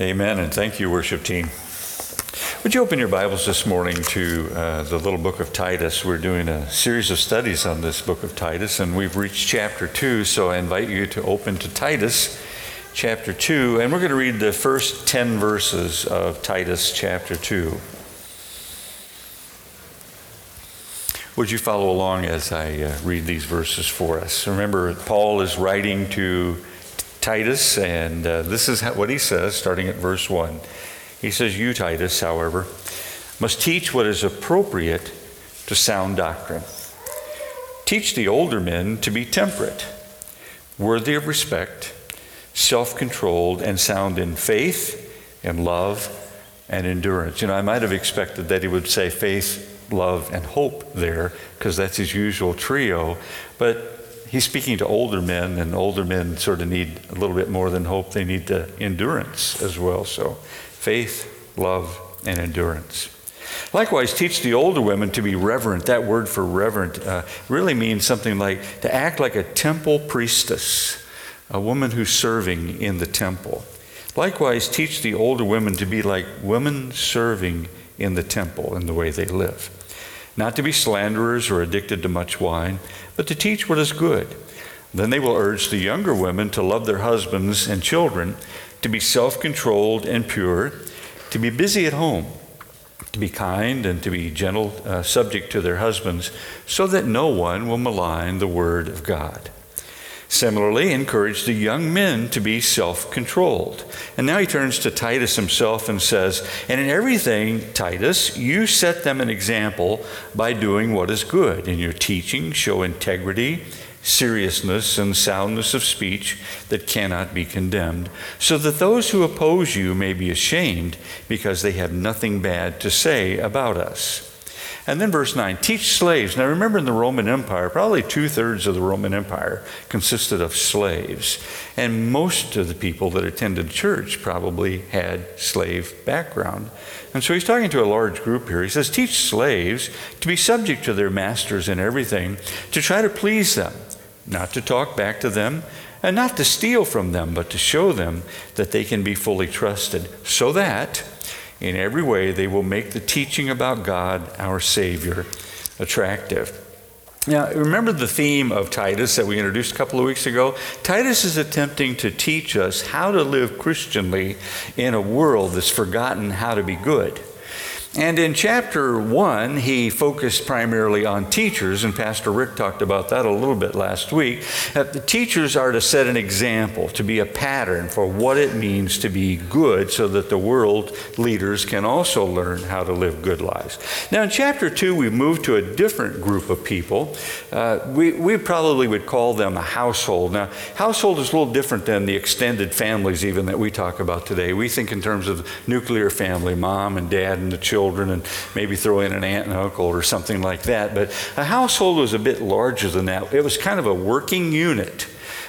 Amen, and thank you, worship team. Would you open your Bibles this morning to uh, the little book of Titus? We're doing a series of studies on this book of Titus, and we've reached chapter 2, so I invite you to open to Titus chapter 2, and we're going to read the first 10 verses of Titus chapter 2. Would you follow along as I uh, read these verses for us? Remember, Paul is writing to Titus, and uh, this is what he says, starting at verse 1. He says, You, Titus, however, must teach what is appropriate to sound doctrine. Teach the older men to be temperate, worthy of respect, self controlled, and sound in faith, in love, and endurance. You know, I might have expected that he would say faith, love, and hope there, because that's his usual trio. But he's speaking to older men, and older men sort of need a little bit more than hope. They need the endurance as well. So, faith, love, and endurance. Likewise, teach the older women to be reverent. That word for reverent uh, really means something like to act like a temple priestess, a woman who's serving in the temple. Likewise, teach the older women to be like women serving in the temple in the way they live not to be slanderers or addicted to much wine, but to teach what is good. Then they will urge the younger women to love their husbands and children, to be self controlled and pure, to be busy at home, to be kind and to be gentle, uh, subject to their husbands, so that no one will malign the word of God. Similarly, encourage the young men to be self controlled. And now he turns to Titus himself and says, And in everything, Titus, you set them an example by doing what is good. In your teaching, show integrity, seriousness, and soundness of speech that cannot be condemned, so that those who oppose you may be ashamed because they have nothing bad to say about us. And then verse 9 teach slaves. Now remember, in the Roman Empire, probably two thirds of the Roman Empire consisted of slaves. And most of the people that attended church probably had slave background. And so he's talking to a large group here. He says, Teach slaves to be subject to their masters in everything, to try to please them, not to talk back to them, and not to steal from them, but to show them that they can be fully trusted, so that in every way, they will make the teaching about God, our Savior, attractive. Now, remember the theme of Titus that we introduced a couple of weeks ago? Titus is attempting to teach us how to live Christianly in a world that's forgotten how to be good. And in chapter one, he focused primarily on teachers, and Pastor Rick talked about that a little bit last week. That the teachers are to set an example, to be a pattern for what it means to be good, so that the world leaders can also learn how to live good lives. Now, in chapter two, we move to a different group of people. Uh, we, we probably would call them a household. Now, household is a little different than the extended families, even that we talk about today. We think in terms of nuclear family, mom and dad and the children children and maybe throw in an aunt and uncle or something like that. But a household was a bit larger than that. It was kind of a working unit.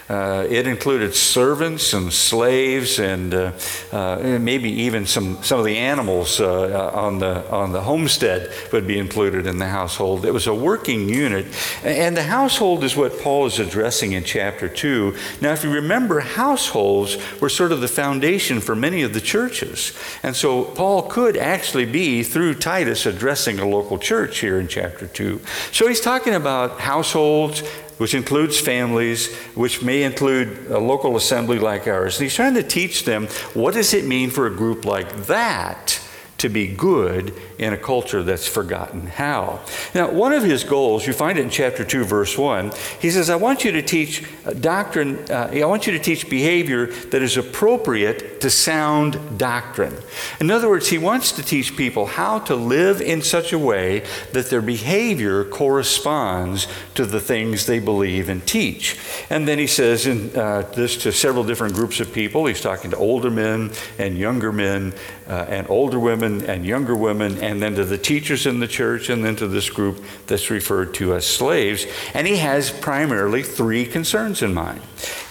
Uh, it included servants and slaves and uh, uh, maybe even some, some of the animals uh, on, the, on the homestead would be included in the household. It was a working unit. And the household is what Paul is addressing in chapter 2. Now, if you remember, households were sort of the foundation for many of the churches. And so Paul could actually be, through Titus, addressing a local church here in chapter 2. So he's talking about households which includes families, which may include a local assembly like ours. And he's trying to teach them what does it mean for a group like that to be good in a culture that's forgotten how. Now, one of his goals, you find it in chapter 2, verse 1, he says, I want you to teach doctrine, uh, I want you to teach behavior that is appropriate to sound doctrine. In other words, he wants to teach people how to live in such a way that their behavior corresponds to the things they believe and teach. And then he says in, uh, this to several different groups of people. He's talking to older men and younger men uh, and older women and younger women and then to the teachers in the church, and then to this group that's referred to as slaves. And he has primarily three concerns in mind.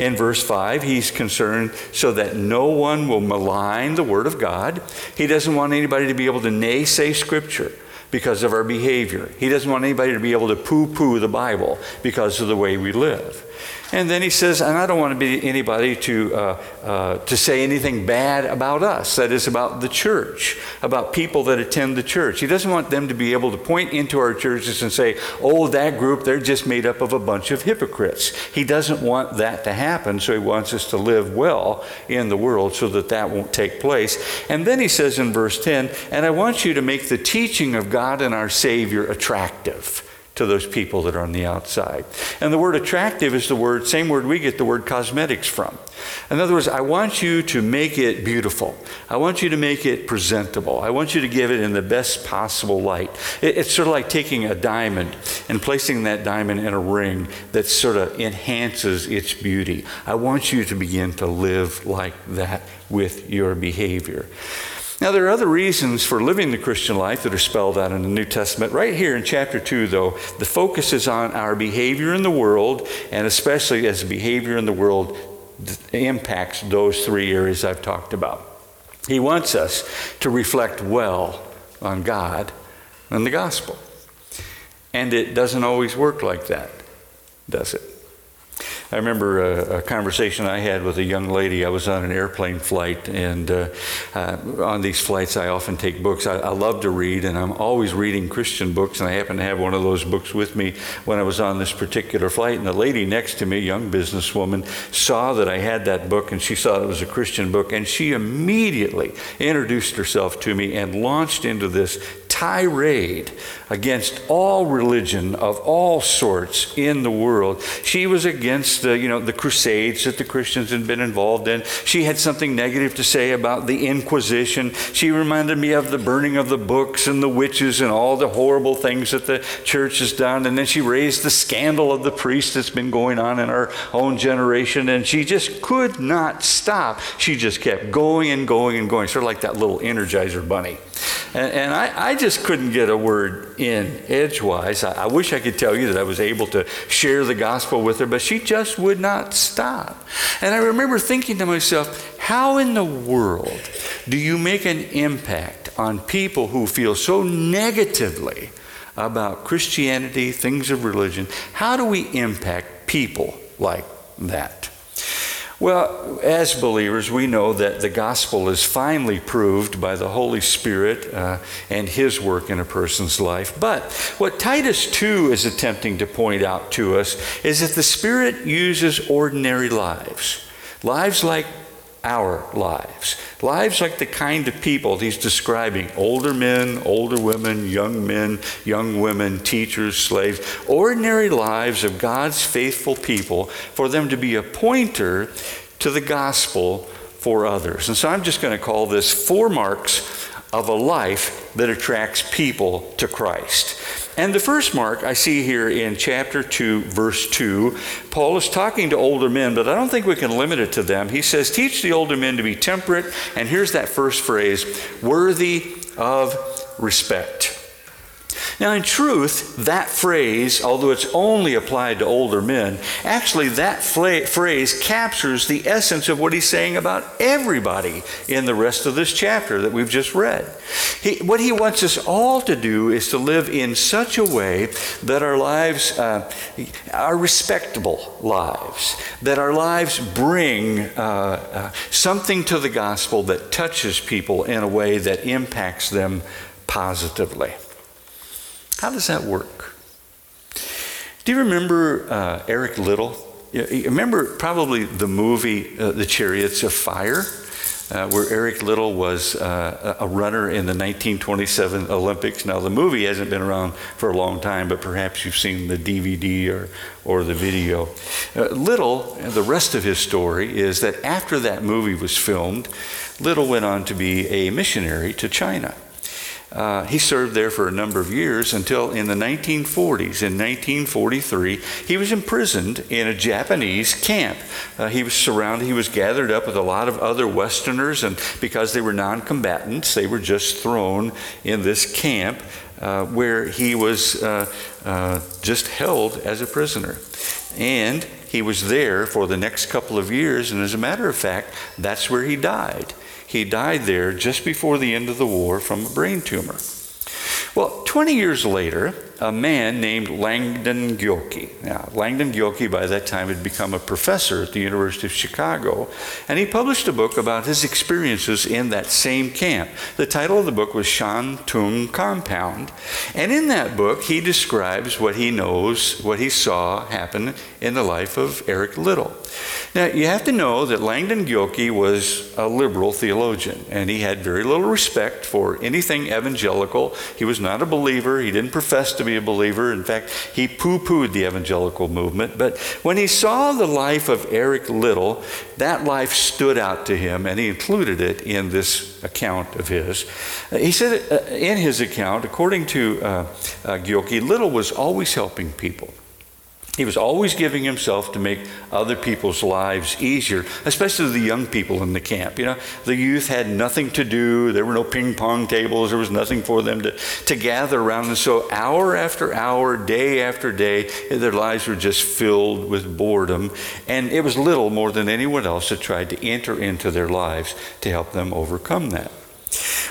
In verse 5, he's concerned so that no one will malign the Word of God. He doesn't want anybody to be able to naysay Scripture because of our behavior. He doesn't want anybody to be able to poo poo the Bible because of the way we live. And then he says, and I don't want to be anybody to, uh, uh, to say anything bad about us, that is, about the church, about people that attend the church. He doesn't want them to be able to point into our churches and say, oh, that group, they're just made up of a bunch of hypocrites. He doesn't want that to happen, so he wants us to live well in the world so that that won't take place. And then he says in verse 10, and I want you to make the teaching of God and our Savior attractive to those people that are on the outside. And the word attractive is the word, same word we get the word cosmetics from. In other words, I want you to make it beautiful. I want you to make it presentable. I want you to give it in the best possible light. it's sort of like taking a diamond and placing that diamond in a ring that sort of enhances its beauty. I want you to begin to live like that with your behavior. Now, there are other reasons for living the Christian life that are spelled out in the New Testament. Right here in chapter 2, though, the focus is on our behavior in the world, and especially as behavior in the world impacts those three areas I've talked about. He wants us to reflect well on God and the gospel. And it doesn't always work like that, does it? I remember a, a, conversation I had with a young lady. I was on an airplane flight, and uh, uh, on these flights, I often take books. I, I, love to read, and I'm always reading Christian books, and I happened to have one of those books with me when I was on this particular flight. And the lady next to me, young businesswoman, saw that I had that book, and she saw it was a Christian book, and she immediately introduced herself to me and launched into this tirade against all religion of all sorts in the world. She was against the, you know, the crusades that the Christians had been involved in. She had something negative to say about the Inquisition. She reminded me of the burning of the books and the witches and all the horrible things that the church has done. And then she raised the scandal of the priest that's been going on in our own generation. And she just could not stop. She just kept going and going and going, sort of like that little Energizer bunny. And, and I, I, just couldn't get a word in edgewise. I, I wish I could tell you that I was able to share the gospel with her, but she just would not stop. And I remember thinking to myself, how in the world do you make an impact on people who feel so negatively about Christianity, things of religion? How do we impact people like that? Well, as believers, we know that the gospel is finally proved by the Holy Spirit uh, and His work in a person's life. But what Titus 2 is attempting to point out to us is that the Spirit uses ordinary lives, lives like our lives, lives like the kind of people he's describing older men, older women, young men, young women, teachers, slaves, ordinary lives of God's faithful people for them to be a pointer to the gospel for others. And so I'm just going to call this four marks of a life that attracts people to Christ. And the first mark I see here in chapter 2, verse 2, Paul is talking to older men, but I don't think we can limit it to them. He says, Teach the older men to be temperate, and here's that first phrase worthy of respect. Now, in truth, that phrase, although it's only applied to older men, actually that phrase captures the essence of what he's saying about everybody in the rest of this chapter that we've just read. He, what he wants us all to do is to live in such a way that our lives uh, are respectable lives, that our lives bring uh, uh, something to the gospel that touches people in a way that impacts them positively. How does that work? Do you remember uh, Eric Liddell? You remember probably the movie uh, The Chariots of Fire, uh, where Eric Liddell was uh, a runner in the 1927 Olympics. Now, the movie hasn't been around for a long time, but perhaps you've seen the DVD or, or the video. Uh, Liddell, the rest of his story is that after that movie was filmed, Liddell went on to be a missionary to China. Uh, he served there for a number of years until in the 1940s. In 1943, he was imprisoned in a Japanese camp. Uh, he was surrounded, he was gathered up with a lot of other Westerners, and because they were non combatants, they were just thrown in this camp uh, where he was uh, uh, just held as a prisoner. And he was there for the next couple of years, and as a matter of fact, that's where he died. He died there just before the end of the war from a brain tumor. Well, 20 years later, a man named Langdon Gilkey. Now, Langdon Gilkey by that time had become a professor at the University of Chicago, and he published a book about his experiences in that same camp. The title of the book was Shantung Compound, and in that book he describes what he knows, what he saw happen in the life of Eric Liddell. Now, you have to know that Langdon Gilkey was a liberal theologian, and he had very little respect for anything evangelical. He was not a believer. He didn't profess to be a believer. In fact, he poo pooed the evangelical movement. But when he saw the life of Eric Liddell, that life stood out to him, and he included it in this account of his. He said uh, in his account, according to uh, uh, Liddell was always helping people. He was always giving himself to make other people's lives easier, especially the young people in the camp. You know, the youth had nothing to do. There were no ping pong tables. There was nothing for them to, to gather around. And so, hour after hour, day after day, their lives were just filled with boredom. And it was Liddell more than anyone else that tried to enter into their lives to help them overcome that.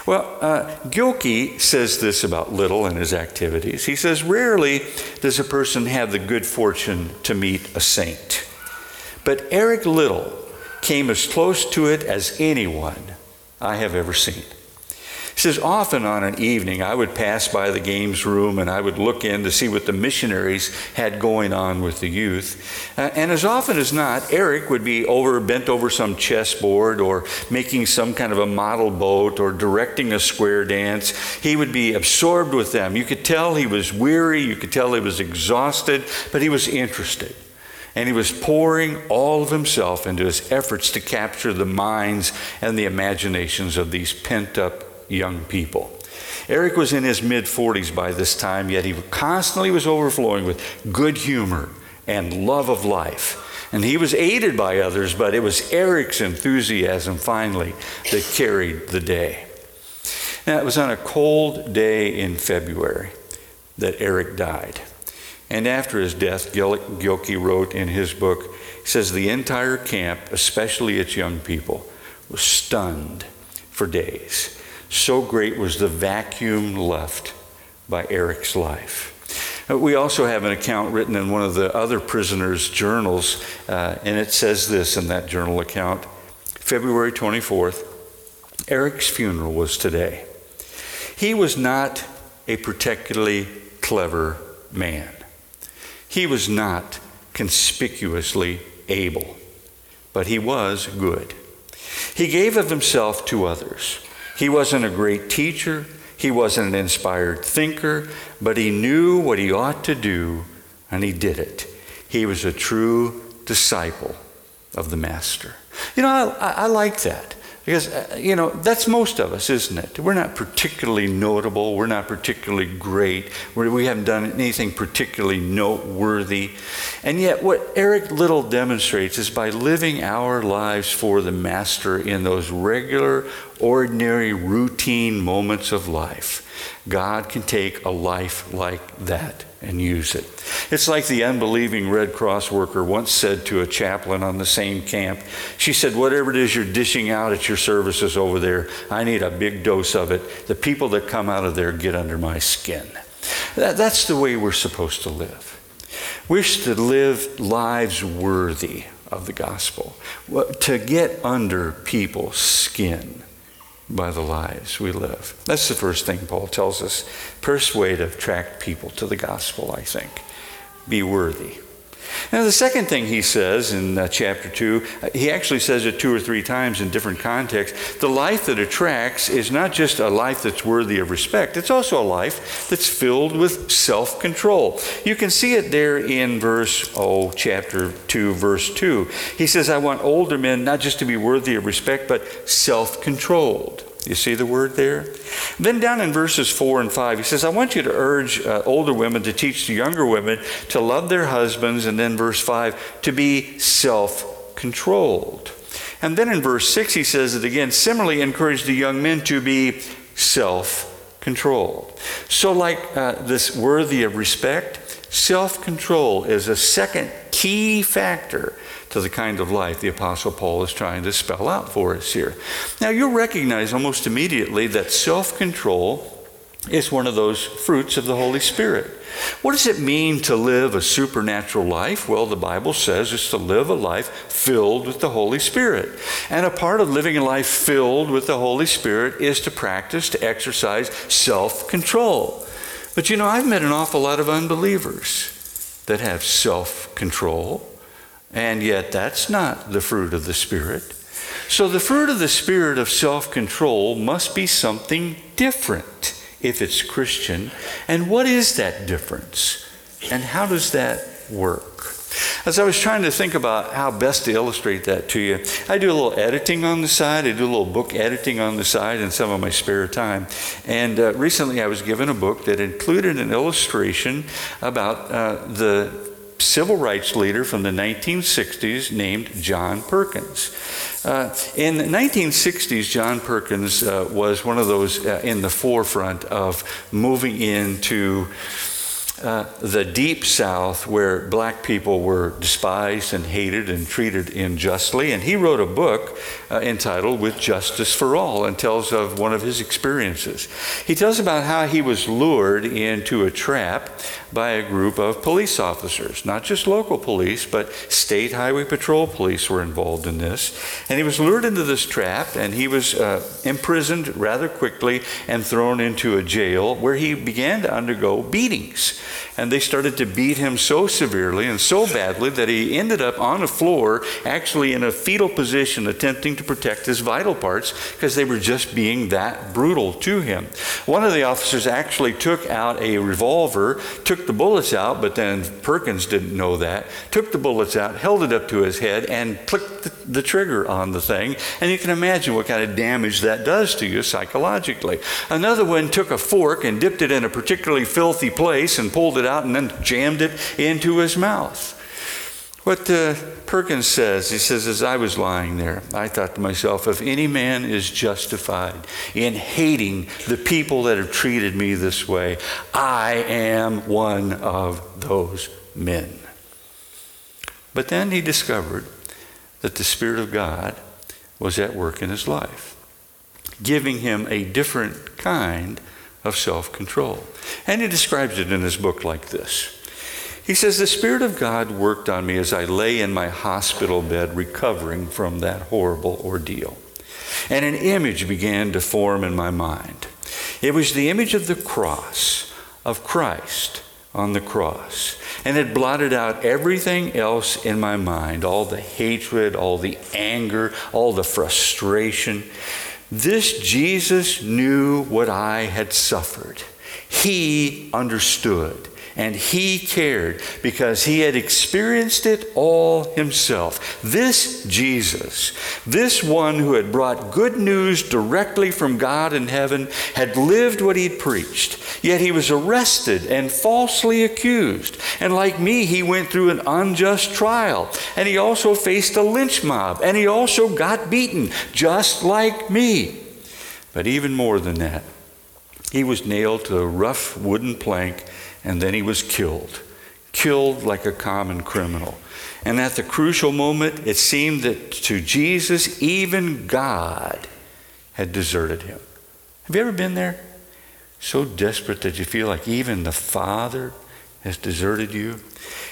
Well, uh, Gilkey says this about Liddell and his activities. He says, Rarely does a person have the good fortune to meet a saint. But Eric Liddell came as close to it as anyone I have ever seen. He says, often on an evening, I would pass by the games room and I would look in to see what the missionaries had going on with the youth. Uh, and as often as not, Eric would be over, bent over some chessboard or making some kind of a model boat or directing a square dance. He would be absorbed with them. You could tell he was weary, you could tell he was exhausted, but he was interested and he was pouring all of himself into his efforts to capture the minds and the imaginations of these pent up young people. Eric was in his mid 40s by this time, yet he constantly was overflowing with good humor and love of life. And he was aided by others, but it was Eric's enthusiasm finally that carried the day. Now, it was on a cold day in February that Eric died. And after his death, Gilkey wrote in his book, he says, the entire camp, especially its young people, was stunned for days. So great was the vacuum left by Eric's life. Uh, we also have an account written in one of the other prisoners' journals, uh, and it says this in that journal account February 24th, Eric's funeral was today. He was not a particularly clever man, he was not conspicuously able, but he was good. He gave of himself to others. He wasn't a great teacher, he wasn't an inspired thinker, but he knew what he ought to do and he did it. He was a true disciple of the Master. You know, I, I like that. Because, uh, you know, that's most of us, isn't it? We're not particularly notable. We're not particularly great. We're, we have not done anything particularly noteworthy. And yet, what Eric Liddell demonstrates is by living our lives for the Master in those regular, ordinary, routine moments of life, God can take a life like that and use it. It's like the unbelieving Red Cross worker once said to a chaplain on the same camp. She said, Whatever it is you're dishing out at your services over there, I need a big dose of it. The people that come out of there get under my skin. That, that's the way we're supposed to live. We're to live lives worthy of the gospel, to get under people's skin by the lives we live. That's the first thing Paul tells us. Persuade, attract people to the gospel, I think. Be worthy. Now, the second thing he says in uh, chapter 2, uh, he actually says it two or three times in different contexts. The life that attracts is not just a life that's worthy of respect, it's also a life that's filled with self control. You can see it there in verse, oh, chapter 2, verse 2. He says, I want older men not just to be worthy of respect, but self controlled. You see the word there? Then down in verses 4 and 5, he says, I want you to urge uh, older women to teach the younger women to love their husbands. And then verse 5, to be self controlled. And then in verse 6, he says it again similarly, encourage the young men to be self controlled. So, like uh, this worthy of respect, self control is a second key factor to the kind of life the Apostle Paul is trying to spell out for us here. Now, you'll recognize almost immediately that self control is one of those fruits of the Holy Spirit. What does it mean to live a supernatural life? Well, the Bible says it's to live a life filled with the Holy Spirit. And a part of living a life filled with the Holy Spirit is to practice, to exercise self control. But you know, I've met an awful lot of unbelievers that have self control, and yet that's not the fruit of the Spirit. So the fruit of the Spirit of self control must be something different if it's Christian. And what is that difference? And how does that work? As I was trying to think about how best to illustrate that to you, I do a little editing on the side. I do a little book editing on the side in some of my spare time. And uh, recently I was given a book that included an illustration about uh, the civil rights leader from the 1960s named John Perkins. Uh, in the 1960s, John Perkins uh, was one of those uh, in the forefront of moving into uh, the deep South where black people were despised and hated and treated unjustly. And he wrote a book uh, entitled With Justice for All and tells of one of his experiences. He tells about how he was lured into a trap by a group of police officers, not just local police, but state highway patrol police were involved in this. And he was lured into this trap and he was uh, imprisoned rather quickly and thrown into a jail where he began to undergo beatings. And they started to beat him so severely and so badly that he ended up on the floor, actually in a fetal position, attempting to protect his vital parts because they were just being that brutal to him. One of the officers actually took out a revolver, took the bullets out, but then Perkins didn't know that, took the bullets out, held it up to his head, and clicked the, trigger on the thing. And you can imagine what kind of damage that does to you psychologically. Another one took a fork and dipped it in a particularly filthy place and pulled it out and then jammed it into his mouth. What uh, Perkins says, he says, as I was lying there, I thought to myself, if any man is justified in hating the people that have treated me this way, I am one of those men. But then he discovered that the Spirit of God was at work in his life, giving him a different kind of self control. And he describes it in his book like this. He says, The Spirit of God worked on me as I lay in my hospital bed recovering from that horrible ordeal. And an image began to form in my mind. It was the image of the cross, of Christ on the cross. And it blotted out everything else in my mind all the hatred, all the anger, all the frustration. This Jesus knew what I had suffered. He understood and he cared because he had experienced it all himself. This Jesus, this one who had brought good news directly from God in heaven, had lived what he'd preached. Yet he was arrested and falsely accused. And like me, he went through an unjust trial. And he also faced a lynch mob. And he also got beaten, just like me. But even more than that, he was nailed to a rough wooden plank and then he was killed. Killed like a common criminal. And at the crucial moment, it seemed that to Jesus, even God had deserted him. Have you ever been there? So desperate that you feel like even the Father has deserted you?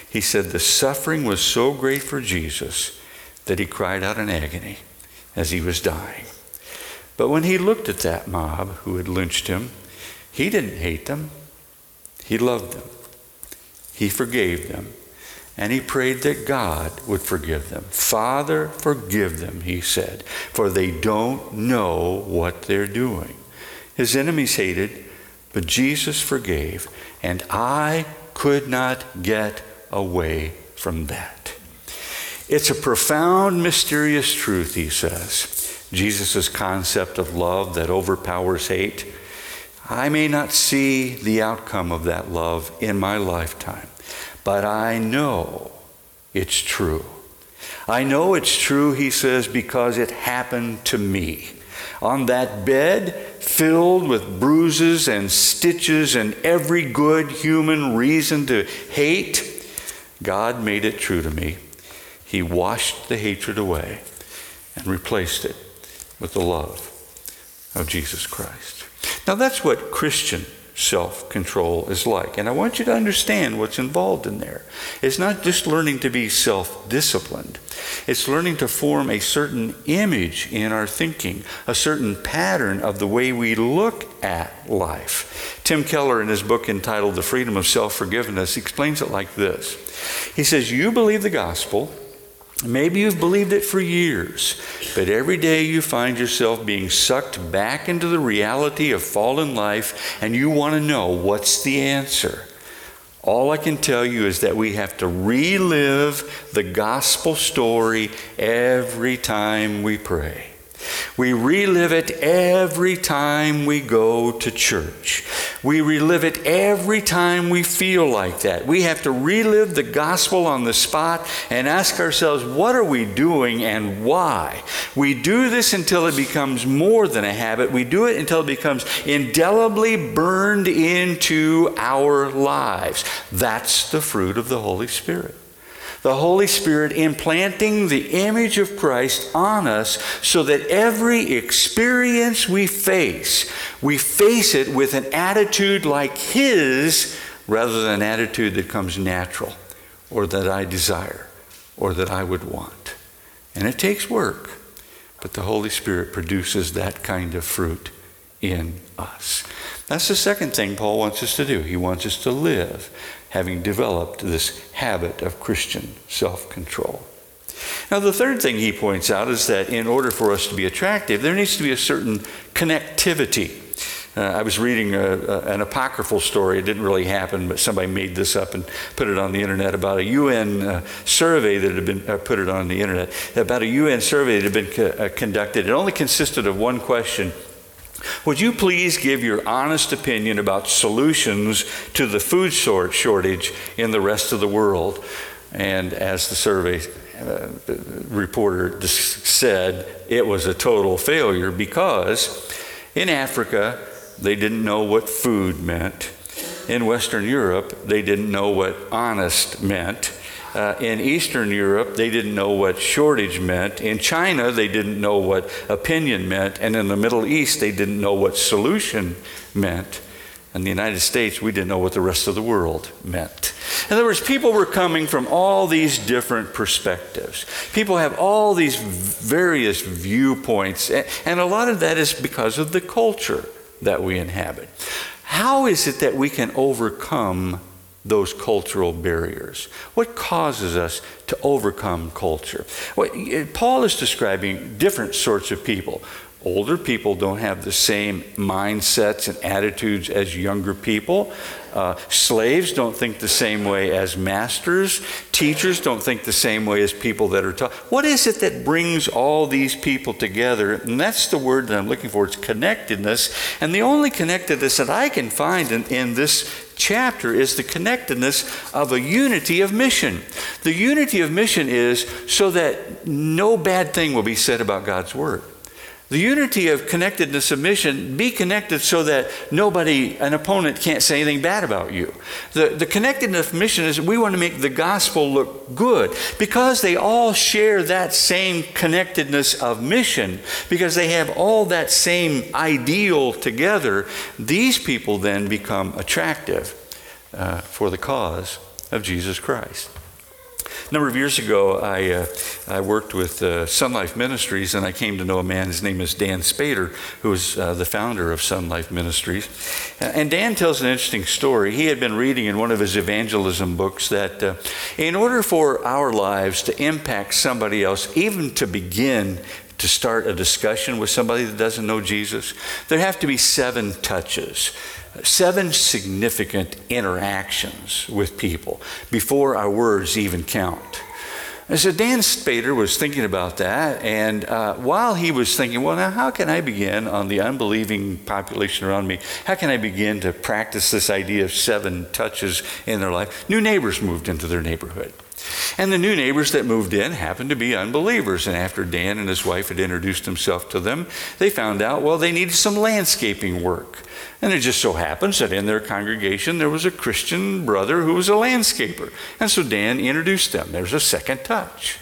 He said the suffering was so great for Jesus that he cried out in agony as he was dying. But when he looked at that mob who had lynched him, he didn't hate them. He loved them. He forgave them. And he prayed that God would forgive them. Father, forgive them, he said, for they don't know what they're doing. His enemies hated, but Jesus forgave, and I could not get away from that. It's a profound, mysterious truth, he says. Jesus' concept of love that overpowers hate. I may not see the outcome of that love in my lifetime, but I know it's true. I know it's true, he says, because it happened to me. On that bed, filled with bruises and stitches and every good human reason to hate, God made it true to me. He washed the hatred away and replaced it with the love of Jesus Christ. Now, that's what Christian self control is like. And I want you to understand what's involved in there. It's not just learning to be self disciplined, it's learning to form a certain image in our thinking, a certain pattern of the way we look at life. Tim Keller, in his book entitled The Freedom of Self Forgiveness, explains it like this He says, You believe the gospel. Maybe you've believed it for years, but every day you find yourself being sucked back into the reality of fallen life, and you want to know what's the answer. All I can tell you is that we have to relive the gospel story every time we pray. We relive it every time we go to church. We relive it every time we feel like that. We have to relive the gospel on the spot and ask ourselves, what are we doing and why? We do this until it becomes more than a habit. We do it until it becomes indelibly burned into our lives. That's the fruit of the Holy Spirit the Holy Spirit implanting the image of Christ on us so that every experience we face, we face it with an attitude like His rather than an attitude that comes natural or that I desire or that I would want. And it takes work, but the Holy Spirit produces that kind of fruit in us. That's the second thing Paul wants us to do. He wants us to live having developed this habit of Christian self control. Now, the third thing he points out is that in order for us to be attractive, there needs to be a certain connectivity. Uh, I was reading a, a, an apocryphal story. It didn't really happen, but somebody made this up and put it on the internet about a UN uh, survey that had been uh, put it on the internet about a UN survey that had been co- uh, conducted. It only consisted of one question would you please give your honest opinion about solutions to the food shortage in the rest of the world? And as the survey uh, reporter said, it was a total failure because in Africa, they didn't know what food meant. In Western Europe, they didn't know what honest meant. Uh, in Eastern Europe, they didn't know what shortage meant. In China, they didn't know what opinion meant. And in the Middle East, they didn't know what solution meant. In the United States, we didn't know what the rest of the world meant. In other words, people were coming from all these different perspectives. People have all these various viewpoints, and a lot of that is because of the culture that we inhabit. How is it that we can overcome those cultural barriers? What causes us to overcome culture? Well, Paul is describing different sorts of people. Older people don't have the same mindsets and attitudes as younger people. Uh, slaves don't think the same way as masters. Teachers don't think the same way as people that are taught. What is it that brings all these people together? And that's the word that I'm looking for. It's connectedness. And the only connectedness that I can find in, in this chapter is the connectedness of a unity of mission. The unity of mission is so that no bad thing will be said about God's Word. The unity of connectedness of mission, be connected so that nobody, an opponent, can't say anything bad about you. The, the connectedness of mission is we want to make the gospel look good because they all share that same connectedness of mission, because they have all that same ideal together. These people then become attractive uh, for the cause of Jesus Christ. A number of years ago, I, uh, I worked with uh, Sonlife Ministries, and I came to know a man. His name is Dan Spader, who is uh, the founder of Sonlife Ministries. And Dan tells an interesting story. He had been reading in one of his evangelism books that uh, in order for our lives to impact somebody else, even to begin to start a discussion with somebody that doesn't know Jesus, there have to be seven touches seven significant interactions with people before our words even count. And so Dan Spader was thinking about that, and uh, while he was thinking, well, now how can I begin on the unbelieving population around me? How can I begin to practice this idea of seven touches in their life? New neighbors moved into their neighborhood. And the new neighbors that moved in happened to be unbelievers. And after Dan and his wife had introduced himself to them, they found out, well, they needed some landscaping work. And it just so happens that in their congregation there was a Christian brother who was a landscaper. And so Dan introduced them. There's a second touch.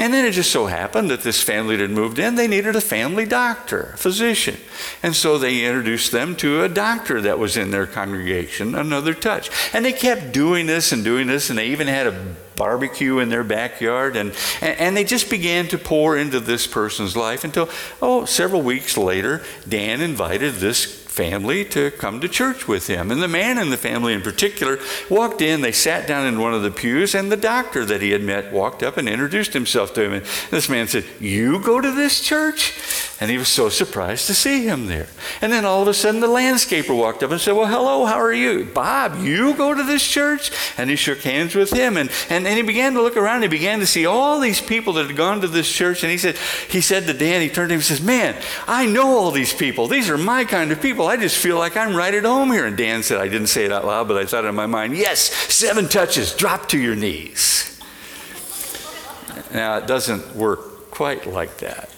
And then it just so happened that this family that had moved in, they needed a family doctor, a physician. And so they introduced them to a doctor that was in their congregation, another touch. And they kept doing this and doing this, and they even had a barbecue in their backyard. And, and they just began to pour into this person's life until, oh, several weeks later, Dan invited this family to come to church with him. And the man in the family in particular walked in, they sat down in one of the pews, and the doctor that he had met walked up and introduced himself to him. And this man said, You go to this church? And he was so surprised to see him there. And then all of a sudden, the landscaper walked up and said, Well, hello, how are you? Bob, you go to this church? And he shook hands with him. And, and, and he began to look around. He began to see all these people that had gone to this church. And he said, he said to Dan, he turned to him and says, Man, I know all these people. These are my kind of people. I just feel like I'm right at home here. And Dan said, I didn't say it out loud, but I thought in my mind, Yes, seven touches, drop to your knees. Now, it doesn't work quite like that.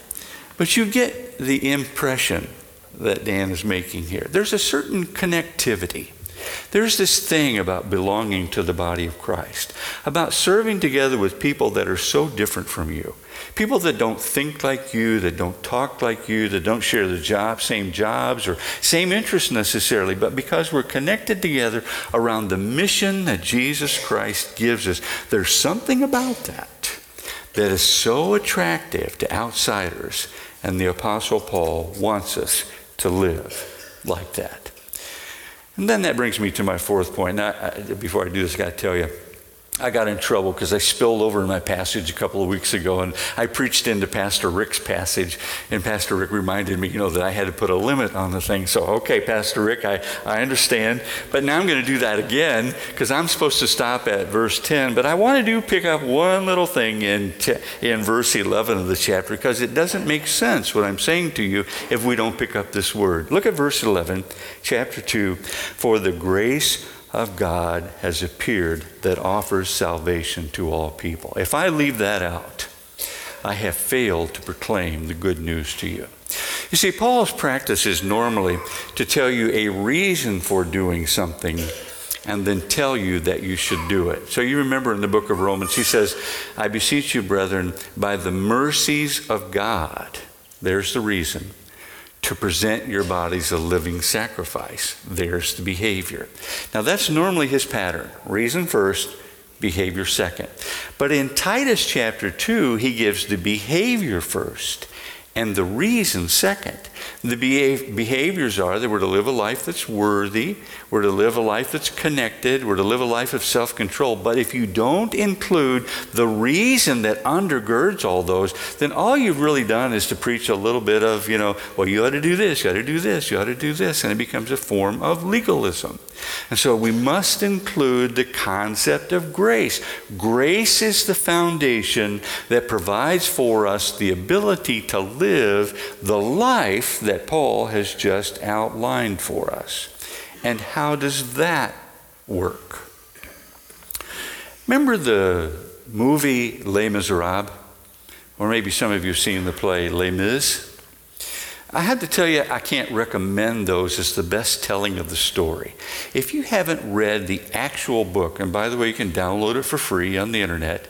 But you get the impression that Dan is making here. There's a certain connectivity. There's this thing about belonging to the body of Christ, about serving together with people that are so different from you. People that don't think like you, that don't talk like you, that don't share the job, same jobs or same interests necessarily, but because we're connected together around the mission that Jesus Christ gives us, there's something about that that is so attractive to outsiders and the Apostle Paul wants us to live like that. And then that brings me to my fourth point. Now, before I do this, I got to tell you, I got in trouble because I spilled over in my passage a couple of weeks ago and I preached into Pastor Rick's passage. And Pastor Rick reminded me, you know, that I had to put a limit on the thing. So, okay, Pastor Rick, I, I understand. But now I'm going to do that again because I'm supposed to stop at verse 10. But I want to do pick up one little thing in, in verse 11 of the chapter because it doesn't make sense what I'm saying to you if we don't pick up this word. Look at verse 11, chapter 2. For the grace of God has appeared that offers salvation to all people. If I leave that out, I have failed to proclaim the good news to you. You see, Paul's practice is normally to tell you a reason for doing something and then tell you that you should do it. So you remember in the book of Romans, he says, I beseech you, brethren, by the mercies of God, there's the reason to present your bodies a living sacrifice. There's the behavior. Now, that's normally his pattern. Reason first, behavior second. But in Titus chapter 2, he gives the behavior first and the reason second. The behaviors are that we're to live a life that's worthy, we're to live a life that's connected, we're to live a life of self control. But if you don't include the reason that undergirds all those, then all you've really done is to preach a little bit of, you know, well, you ought to do this, you ought to do this, you ought to do this, and it becomes a form of legalism. And so we must include the concept of grace. Grace is the foundation that provides for us the ability to live the life that Paul has just outlined for us. And how does that work? Remember the movie Les Miserables? Or maybe some of you have seen the play Les Mis. I have to tell you, I can't recommend those as the best telling of the story. If you haven't read the actual book, and by the way, you can download it for free on the internet,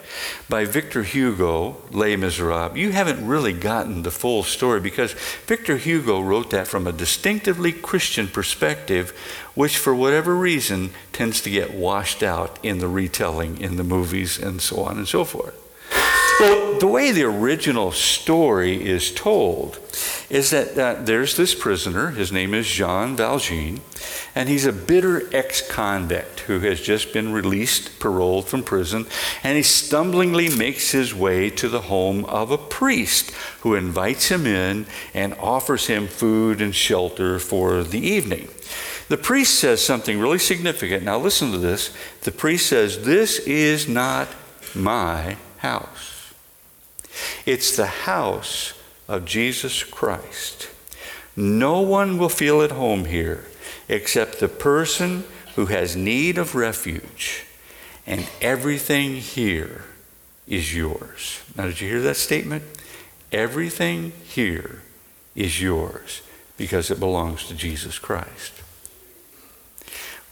by Victor Hugo, Les Miserables, you haven't really gotten the full story because Victor Hugo wrote that from a distinctively Christian perspective, which for whatever reason tends to get washed out in the retelling in the movies and so on and so forth. Well, the way the original story is told is that uh, there's this prisoner, his name is Jean Valjean, and he's a bitter ex convict who has just been released, paroled from prison, and he stumblingly makes his way to the home of a priest who invites him in and offers him food and shelter for the evening. The priest says something really significant. Now, listen to this. The priest says, This is not my house. It's the house of Jesus Christ. No one will feel at home here except the person who has need of refuge, and everything here is yours. Now, did you hear that statement? Everything here is yours because it belongs to Jesus Christ.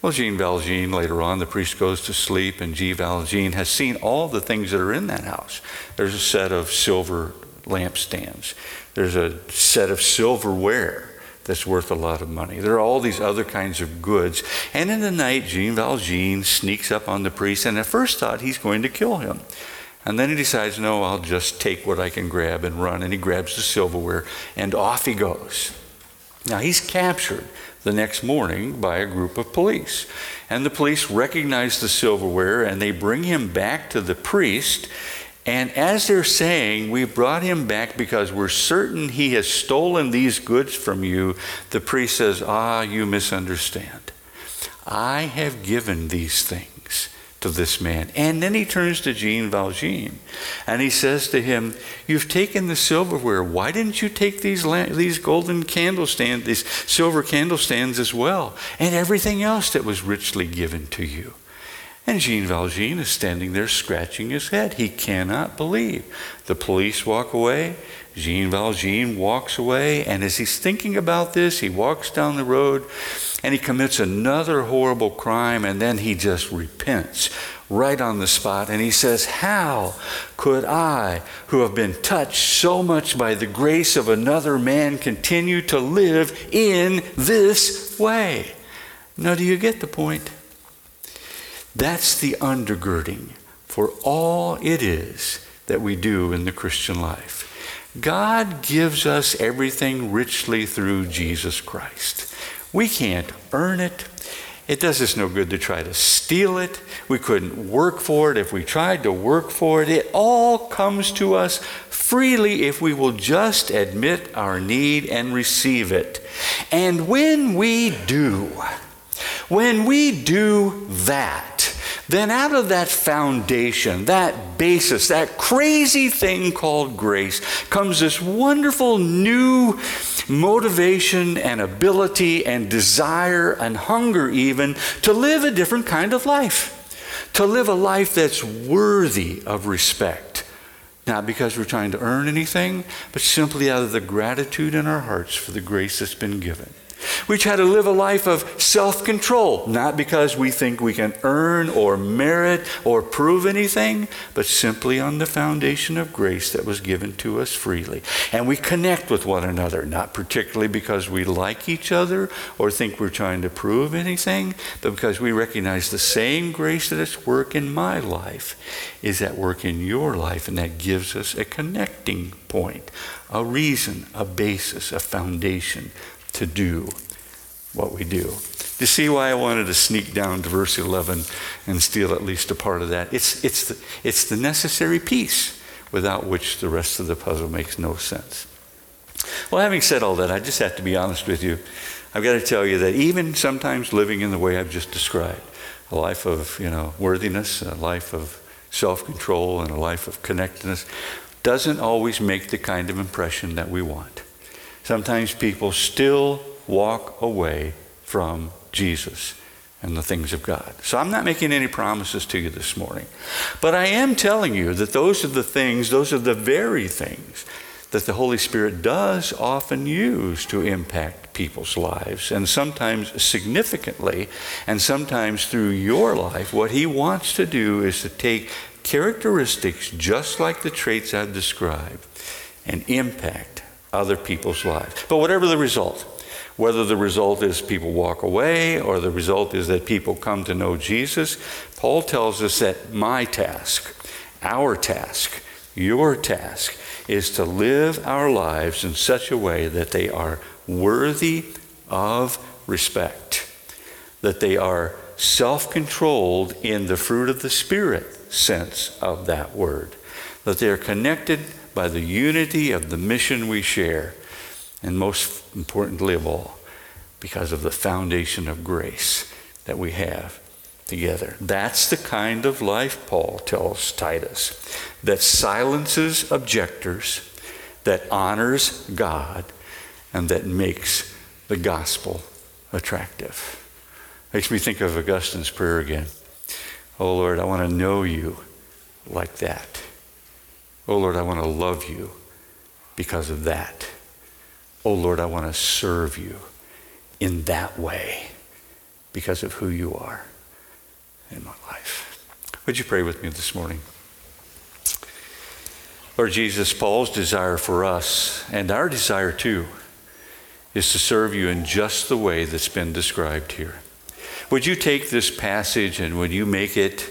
Well, Jean Valjean, later on, the priest goes to sleep, and Jean Valjean has seen all the things that are in that house. There's a set of silver lampstands, there's a set of silverware that's worth a lot of money. There are all these other kinds of goods. And in the night, Jean Valjean sneaks up on the priest, and at first thought he's going to kill him. And then he decides, no, I'll just take what I can grab and run. And he grabs the silverware, and off he goes. Now, he's captured the next morning by a group of police. And the police recognize the silverware and they bring him back to the priest. And as they're saying, We brought him back because we're certain he has stolen these goods from you, the priest says, Ah, you misunderstand. I have given these things to this man. And then he turns to Jean Valjean and he says to him, You've taken the silverware. Why didn't you take these, these golden candlestands, these silver candlestands as well, and everything else that was richly given to you? And Jean Valjean is standing there scratching his head. He cannot believe. The police walk away. Jean Valjean walks away. And as he's thinking about this, he walks down the road and he commits another horrible crime. And then he just repents right on the spot. And he says, How could I, who have been touched so much by the grace of another man, continue to live in this way? Now, do you get the point? That's the undergirding for all it is that we do in the Christian life. God gives us everything richly through Jesus Christ. We can't earn it. It does us no good to try to steal it. We couldn't work for it if we tried to work for it. It all comes to us freely if we will just admit our need and receive it. And when we do, when we do that, then out of that foundation, that basis, that crazy thing called grace, comes this wonderful new motivation and ability and desire and hunger, even to live a different kind of life. To live a life that's worthy of respect. Not because we're trying to earn anything, but simply out of the gratitude in our hearts for the grace that's been given. We try to live a life of self control, not because we think we can earn or merit or prove anything, but simply on the foundation of grace that was given to us freely. And we connect with one another, not particularly because we like each other or think we're trying to prove anything, but because we recognize the same grace that is work in my life is at work in your life, and that gives us a connecting point, a reason, a basis, a foundation to do what we do. Do you see why I wanted to sneak down to verse 11 and steal at least a part of that? It's, it's, the, it's the necessary piece without which the rest of the puzzle makes no sense. Well, having said all that, I just have to be honest with you. I've got to tell you that even sometimes living in the way I've just described, a life of you know worthiness, a life of self-control, and a life of connectedness, doesn't always make the kind of impression that we want. Sometimes people still walk away from Jesus and the things of God. So I'm not making any promises to you this morning. But I am telling you that those are the things, those are the very things that the Holy Spirit does often use to impact people's lives, and sometimes significantly, and sometimes through your life. What He wants to do is to take characteristics just like the traits I've described and impact other people's lives. But whatever the result, whether the result is people walk away or the result is that people come to know Jesus, Paul tells us that my task, our task, your task, is to live our lives in such a way that they are worthy of respect, that they are self controlled in the fruit of the Spirit sense of that word, that they are connected by the unity of the mission we share, and most importantly of all, because of the foundation of grace that we have together. That's the kind of life, Paul tells Titus, that silences objectors, that honors God, and that makes the gospel attractive. Makes me think of Augustine's prayer again. Oh Lord, I want to know you like that. Oh Lord, I want to love you because of that. Oh Lord, I want to serve you in that way because of who you are in my life. Would you pray with me this morning? Lord Jesus, Paul's desire for us, and our desire too, is to serve you in just the way that's been described here. Would you take this passage and would you make it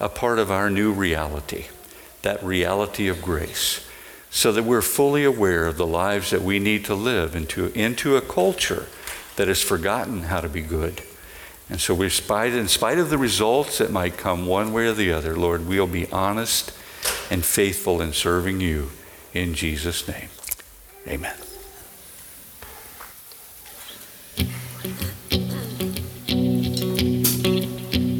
a part of our new reality, that reality of grace, so that we're fully aware of the lives that we need to live into, into a culture that has forgotten how to be good. And so, we spite, in spite of the results that might come one way or the other, Lord, we'll be honest and faithful in serving you in Jesus' name. Amen.